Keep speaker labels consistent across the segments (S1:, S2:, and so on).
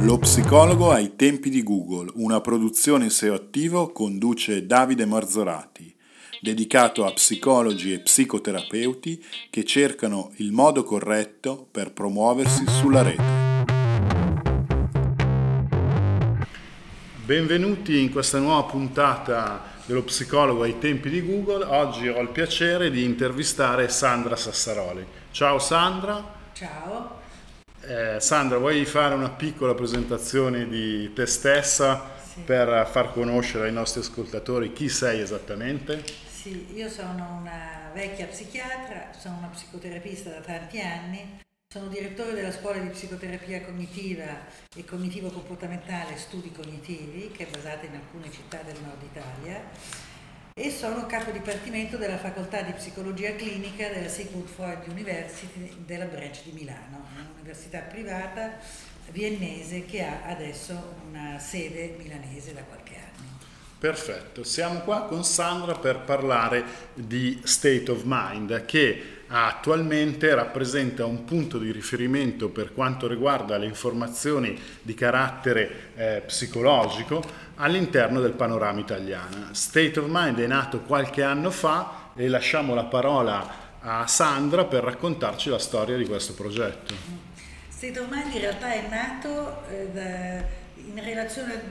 S1: Lo psicologo ai tempi di Google, una produzione SEO attivo conduce Davide Marzorati, dedicato a psicologi e psicoterapeuti che cercano il modo corretto per promuoversi sulla rete. Benvenuti in questa nuova puntata dello psicologo ai tempi di Google. Oggi ho il piacere di intervistare Sandra Sassaroli. Ciao Sandra.
S2: Ciao.
S1: Eh, Sandra, vuoi fare una piccola presentazione di te stessa sì. per far conoscere ai nostri ascoltatori chi sei esattamente?
S2: Sì, io sono una vecchia psichiatra, sono una psicoterapista da tanti anni, sono direttore della scuola di psicoterapia cognitiva e cognitivo-comportamentale Studi Cognitivi, che è basata in alcune città del nord Italia, e sono capo dipartimento della facoltà di psicologia clinica della Sigmund Freud University della Branch di Milano, un'università privata viennese che ha adesso una sede milanese da qualche anno.
S1: Perfetto, siamo qua con Sandra per parlare di State of Mind che attualmente rappresenta un punto di riferimento per quanto riguarda le informazioni di carattere eh, psicologico all'interno del panorama italiano. State of Mind è nato qualche anno fa e lasciamo la parola a Sandra per raccontarci la storia di questo progetto.
S2: State of Mind in realtà è nato eh,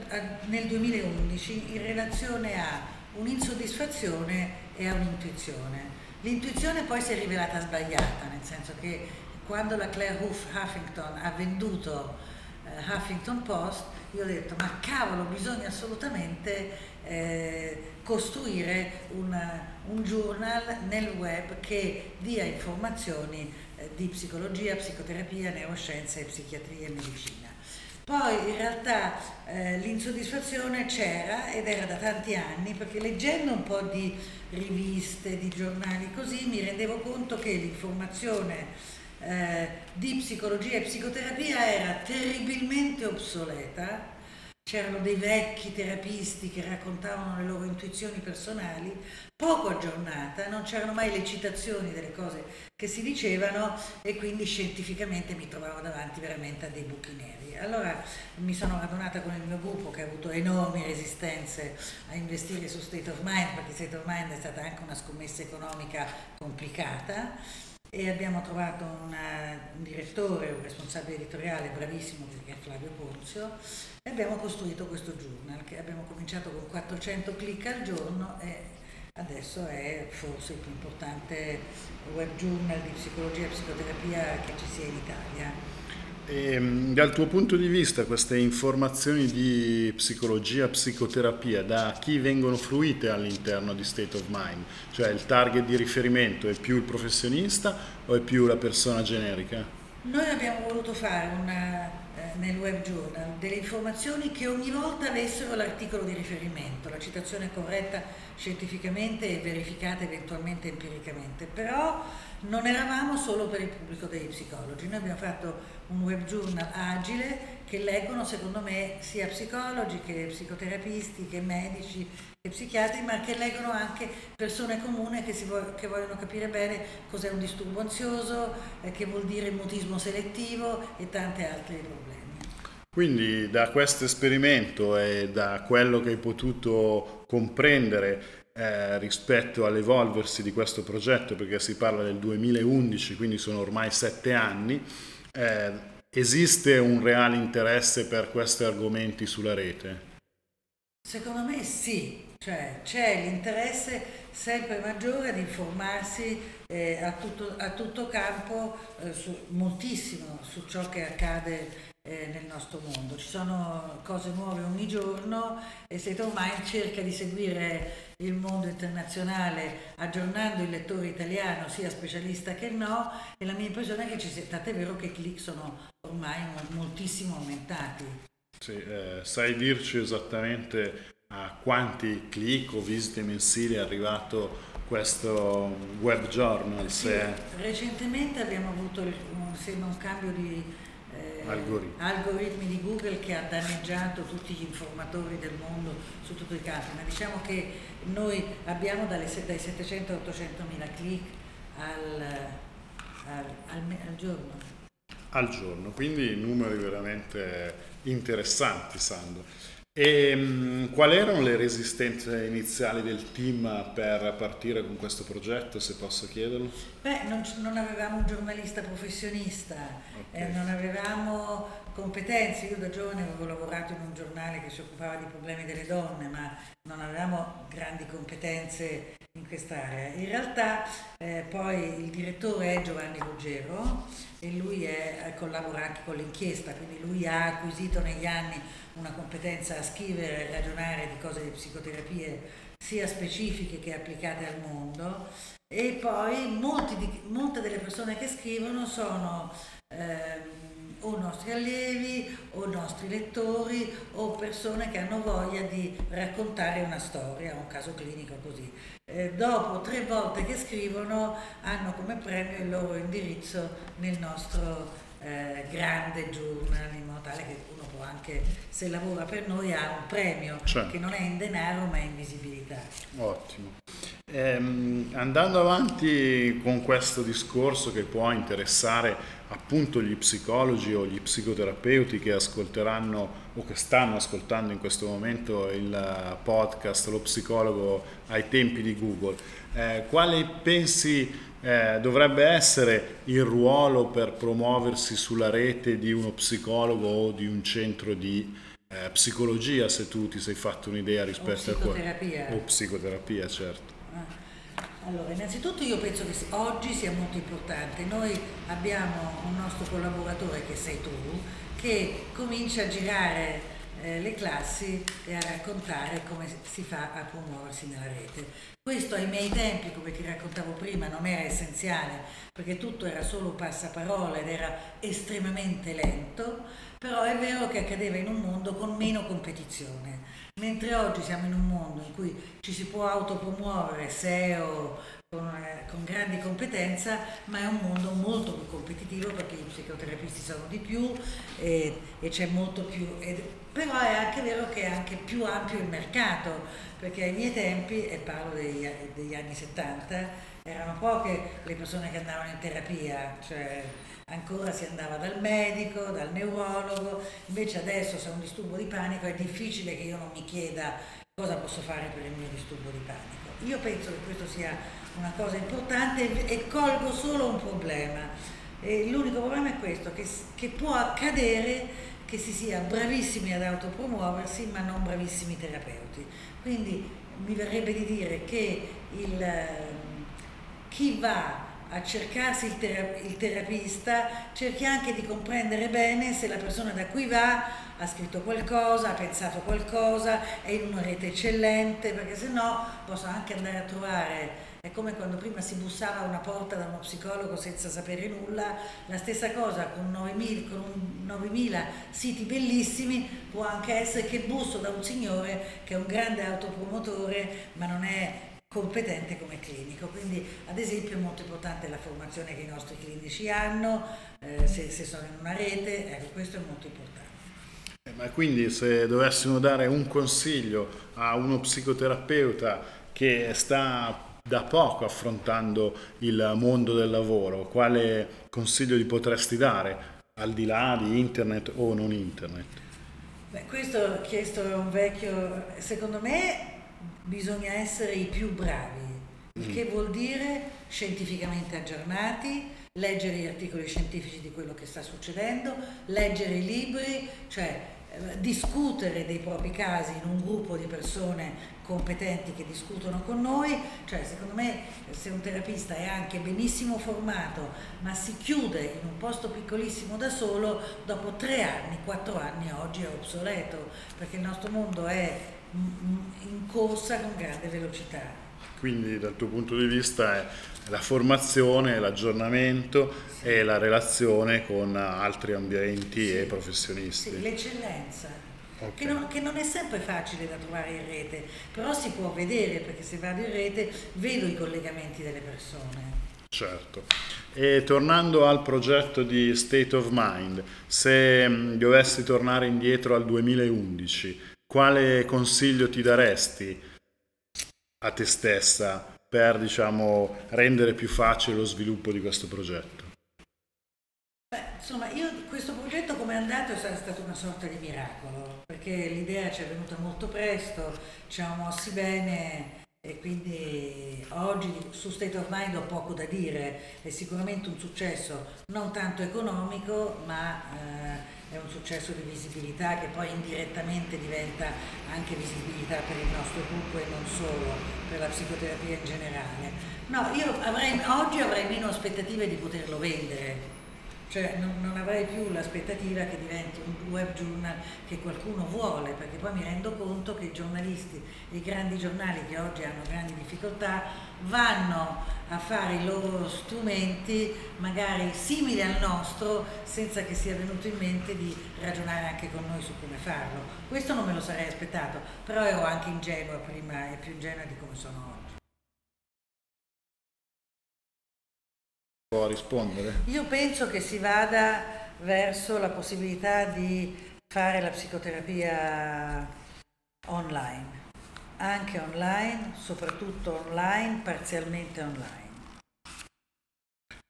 S2: a, nel 2011 in relazione a un'insoddisfazione e a un'intuizione. L'intuizione poi si è rivelata sbagliata, nel senso che quando la Claire Huffington ha venduto eh, Huffington Post, io ho detto ma cavolo bisogna assolutamente eh, costruire una, un journal nel web che dia informazioni eh, di psicologia, psicoterapia, neuroscienze, psichiatria e medicina. Poi in realtà eh, l'insoddisfazione c'era ed era da tanti anni perché leggendo un po' di riviste, di giornali così mi rendevo conto che l'informazione eh, di psicologia e psicoterapia era terribilmente obsoleta c'erano dei vecchi terapisti che raccontavano le loro intuizioni personali, poco aggiornata, non c'erano mai le citazioni delle cose che si dicevano e quindi scientificamente mi trovavo davanti veramente a dei buchi neri. Allora mi sono radunata con il mio gruppo che ha avuto enormi resistenze a investire su State of Mind, perché State of Mind è stata anche una scommessa economica complicata e abbiamo trovato una, un direttore, un responsabile editoriale bravissimo che è Flavio Ponzio e abbiamo costruito questo journal che abbiamo cominciato con 400 click al giorno e adesso è forse il più importante web journal di psicologia e psicoterapia che ci sia in Italia.
S1: E, ehm, dal tuo punto di vista queste informazioni di psicologia, psicoterapia, da chi vengono fruite all'interno di State of Mind? Cioè il target di riferimento è più il professionista o è più la persona generica?
S2: Noi abbiamo voluto fare una, eh, nel web journal delle informazioni che ogni volta avessero l'articolo di riferimento, la citazione corretta scientificamente e verificata eventualmente empiricamente, però non eravamo solo per il pubblico degli psicologi, noi abbiamo fatto un web journal agile che leggono secondo me sia psicologi che psicoterapisti che medici che psichiatri, ma che leggono anche persone comuni che, vo- che vogliono capire bene cos'è un disturbo ansioso, eh, che vuol dire mutismo selettivo e tanti altri problemi.
S1: Quindi da questo esperimento e da quello che hai potuto comprendere eh, rispetto all'evolversi di questo progetto, perché si parla del 2011, quindi sono ormai sette anni, eh, esiste un reale interesse per questi argomenti sulla rete?
S2: Secondo me sì, cioè c'è l'interesse sempre maggiore ad informarsi eh, a, tutto, a, tutto, campo eh, su, moltissimo su ciò che accade eh, nel nostro mondo. Ci sono cose nuove ogni giorno e State of Mind cerca di seguire il mondo internazionale aggiornando il lettore italiano sia specialista che no e la mia impressione è che ci sia, tant'è vero che i click sono ormai moltissimo aumentati.
S1: Sì, eh, sai dirci esattamente a quanti click o visite mensili è arrivato questo web journal?
S2: Sì, recentemente abbiamo avuto un, un cambio di
S1: algoritmi.
S2: algoritmi di Google che ha danneggiato tutti gli informatori del mondo su tutto il campo, ma diciamo che noi abbiamo dalle, dai 700 ai 800 mila click al, al, al, al giorno.
S1: al giorno, quindi numeri veramente interessanti, Sandro. E mh, quali erano le resistenze iniziali del team per partire con questo progetto, se posso chiederlo?
S2: Beh, non, non avevamo un giornalista professionista, okay. eh, non avevamo competenze. Io da giovane avevo lavorato in un giornale che si occupava di problemi delle donne, ma non avevamo grandi competenze quest'area. In realtà eh, poi il direttore è Giovanni Ruggero e lui è, collabora anche con l'inchiesta, quindi lui ha acquisito negli anni una competenza a scrivere e ragionare di cose di psicoterapie sia specifiche che applicate al mondo e poi di, molte delle persone che scrivono sono eh, o nostri allievi o nostri lettori o persone che hanno voglia di raccontare una storia, un caso clinico così. Eh, dopo tre volte che scrivono hanno come premio il loro indirizzo nel nostro eh, grande journal in modo tale che uno può anche, se lavora per noi, ha un premio cioè. che non è in denaro ma è in visibilità.
S1: Ottimo. Ehm, andando avanti con questo discorso che può interessare appunto gli psicologi o gli psicoterapeuti che ascolteranno o che stanno ascoltando in questo momento il podcast Lo psicologo ai tempi di Google, eh, quale pensi eh, dovrebbe essere il ruolo per promuoversi sulla rete di uno psicologo o di un centro di eh, psicologia, se tu ti sei fatto un'idea rispetto
S2: a quello. O
S1: psicoterapia, certo.
S2: Ah. Allora, innanzitutto io penso che oggi sia molto importante. Noi abbiamo un nostro collaboratore che sei tu, che comincia a girare eh, le classi e a raccontare come si fa a promuoversi nella rete. Questo ai miei tempi, come ti raccontavo prima, non era essenziale perché tutto era solo passaparola ed era estremamente lento, però è vero che accadeva in un mondo con meno competizione. Mentre oggi siamo in un mondo in cui ci si può autopromuovere SEO, con, eh, con, grandi competenze, ma è un mondo molto più competitivo perché i psicoterapisti sono di più e, e c'è molto più... Ed, però è anche vero che è anche più ampio il mercato, perché ai miei tempi, e parlo degli, degli anni 70, erano poche le persone che andavano in terapia, cioè ancora si andava dal medico, dal neurologo, invece adesso se ho un disturbo di panico è difficile che io non mi chieda cosa posso fare per il mio disturbo di panico. Io penso che questo sia una cosa importante e colgo solo un problema. E l'unico problema è questo, che, che può accadere che si sia bravissimi ad autopromuoversi ma non bravissimi terapeuti. Quindi mi verrebbe di dire che il, chi va a cercarsi il, tera- il, terapista cerchi anche di comprendere bene se la persona da cui va ha scritto qualcosa, ha pensato qualcosa, è in una rete eccellente, perché se no posso anche andare a trovare è come quando prima si bussava a una porta da uno psicologo senza sapere nulla, la stessa cosa con 9.000, con 9.000 siti bellissimi può anche essere che busso da un signore che è un grande autopromotore ma non è competente come clinico. Quindi ad esempio è molto importante la formazione che i nostri clinici hanno, eh, se, se, sono in una rete, ecco questo è molto importante.
S1: Eh, ma quindi se dovessimo dare un consiglio a uno psicoterapeuta che sta da poco affrontando il mondo del lavoro, quale consiglio gli potresti dare al di là di internet o non internet?
S2: Beh, questo chiesto è un vecchio, secondo me bisogna essere i più bravi, il mm. che vuol dire scientificamente aggiornati, leggere gli articoli scientifici di quello che sta succedendo, leggere i libri, cioè discutere dei propri casi in un gruppo di persone competenti che discutono con noi, cioè secondo me se un terapista è anche benissimo formato ma si chiude in un posto piccolissimo da solo, dopo tre anni, quattro anni oggi è obsoleto perché il nostro mondo è in corsa con grande velocità.
S1: Quindi dal tuo punto di vista è la formazione, l'aggiornamento sì. e la relazione con altri ambienti sì. e professionisti.
S2: Sì, l'eccellenza. Okay. Che, non, che, non, è sempre facile da trovare in rete, però si può vedere perché se vado in rete vedo i collegamenti delle persone.
S1: Certo. E tornando al progetto di State of Mind, se mm, dovessi tornare indietro al 2011, quale consiglio ti daresti a te stessa per diciamo, rendere più facile lo sviluppo di questo progetto?
S2: insomma, io questo progetto come è andato è stato una sorta di miracolo, perché l'idea ci è venuta molto presto, ci siamo mossi bene e quindi oggi su State of Mind ho poco da dire, è sicuramente un successo non tanto economico, ma eh, è un successo di visibilità che poi indirettamente diventa anche visibilità per il nostro gruppo e non solo, per la psicoterapia in generale. No, io avrei, oggi avrei meno aspettative di poterlo vendere, cioè non, non, avrei più l'aspettativa che diventi un web journal che qualcuno vuole, perché poi mi rendo conto che i giornalisti, i grandi giornali che oggi hanno grandi difficoltà, vanno a fare i loro strumenti magari simili al nostro senza che sia venuto in mente di ragionare anche con noi su come farlo. Questo non me lo sarei aspettato, però ero anche ingenua prima e più ingenua di come sono oggi.
S1: Può rispondere?
S2: Io penso che si vada verso la possibilità di fare la psicoterapia online, anche online, soprattutto online, parzialmente online.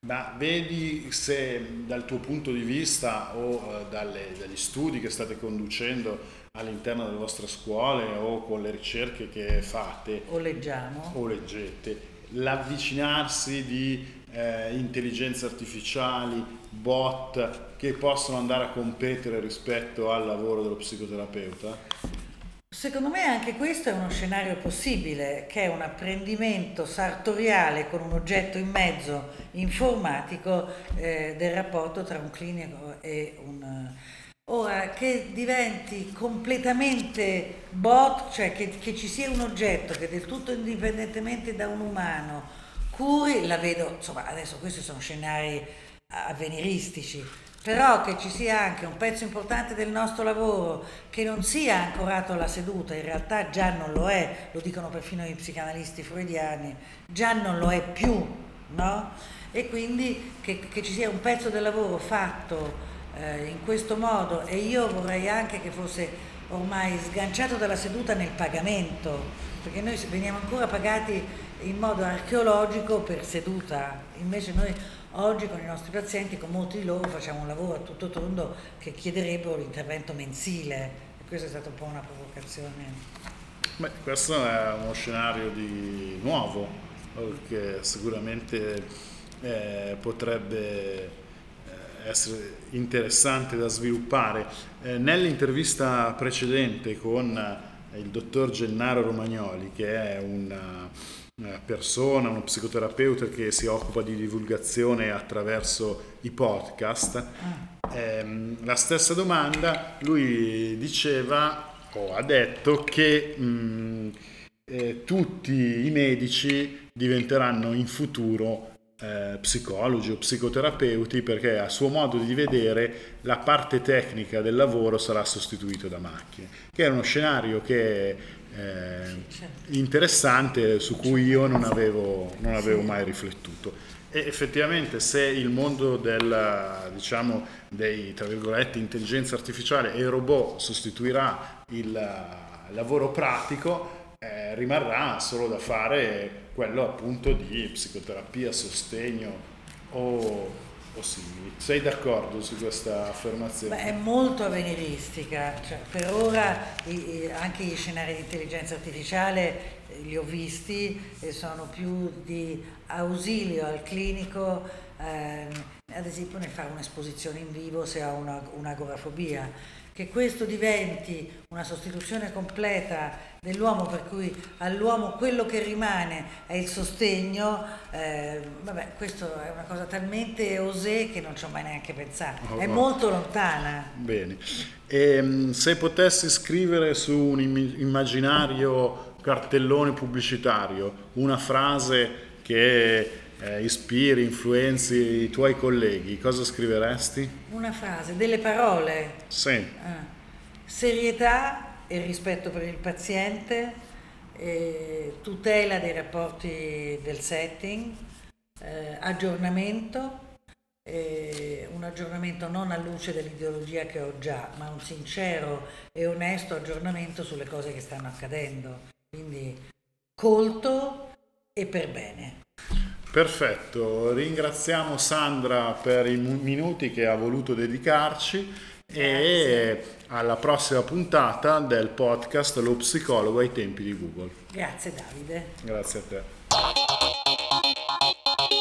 S1: Ma vedi se dal tuo punto di vista o eh, dalle, dagli studi che state conducendo all'interno delle vostre scuole o con le ricerche che fate
S2: o leggiamo
S1: o leggete, l'avvicinarsi di eh, intelligenze artificiali, bot che possono andare a competere rispetto al lavoro dello psicoterapeuta?
S2: Secondo me anche questo è uno scenario possibile, che è un apprendimento sartoriale con un oggetto in mezzo informatico eh, del rapporto tra un clinico e un... Ora, che diventi completamente bot, cioè che, che ci sia un oggetto che del tutto indipendentemente da un umano curi, la vedo, insomma adesso questi sono scenari avveniristici, però che ci sia anche un pezzo importante del nostro lavoro che non sia ancorato alla seduta, in realtà già non lo è, lo dicono perfino i psicanalisti freudiani, già non lo è più, no? E quindi che, che ci sia un pezzo del lavoro fatto eh, in questo modo e io vorrei anche che fosse ormai sganciato dalla seduta nel pagamento, perché noi veniamo ancora pagati in modo archeologico per seduta, invece noi oggi con i nostri pazienti, con molti di loro, facciamo un lavoro a tutto tondo che chiederebbero l'intervento mensile e questa è stata un po' una provocazione.
S1: Beh, questo è uno scenario di nuovo che sicuramente eh, potrebbe eh, essere interessante da sviluppare. Eh, nell'intervista precedente con eh, il dottor Gennaro Romagnoli, che è un persona, uno psicoterapeuta che si occupa di divulgazione attraverso i podcast, ah. ehm, la stessa domanda, lui diceva o ha detto che mh, eh, tutti i medici diventeranno in futuro eh, psicologi o psicoterapeuti perché a suo modo di vedere la parte tecnica del lavoro sarà sostituita da macchine, che è uno scenario che eh, interessante su cui io non avevo, non avevo mai riflettuto. E effettivamente se il mondo del, diciamo, dei, tra virgolette, intelligenza artificiale e robot sostituirà il lavoro pratico, eh, rimarrà solo da fare quello appunto di psicoterapia, sostegno o o simili. Sei d'accordo su questa affermazione?
S2: Beh, è molto avveniristica, cioè, per ora i, anche gli scenari di intelligenza artificiale eh, li ho visti e sono più di ausilio al clinico, ehm, ad esempio nel fare un'esposizione in vivo se ha una, un'agorafobia che questo diventi una sostituzione completa dell'uomo, per cui all'uomo quello che rimane è il sostegno, eh, vabbè, questo è una cosa talmente osè che non ci ho mai neanche pensato, oh, è molto lontana.
S1: Bene, e, ehm, se potessi scrivere su un immaginario cartellone pubblicitario una frase che eh, ispiri, influenzi i tuoi colleghi, cosa scriveresti?
S2: Una frase, delle parole.
S1: Sì.
S2: Ah. Serietà e rispetto per il paziente, eh, tutela dei rapporti del setting, eh, aggiornamento, un aggiornamento non a luce dell'ideologia che ho già, ma un sincero e onesto aggiornamento sulle cose che stanno accadendo. Quindi colto e per bene.
S3: Perfetto, ringraziamo Sandra per i minuti che ha voluto dedicarci e alla prossima puntata del podcast Lo psicologo ai tempi di Google.
S2: Grazie Davide.
S3: Grazie a te.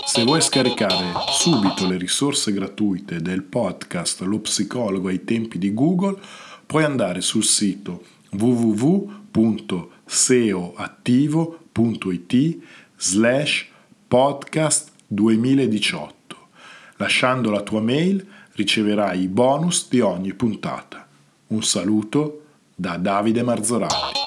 S1: Se vuoi scaricare subito le risorse gratuite del podcast Lo psicologo ai tempi di Google, puoi andare sul sito www.seoattivo.it slash podcast 2018. Lasciando la tua mail riceverai i bonus di ogni puntata. Un saluto da Davide Marzorati.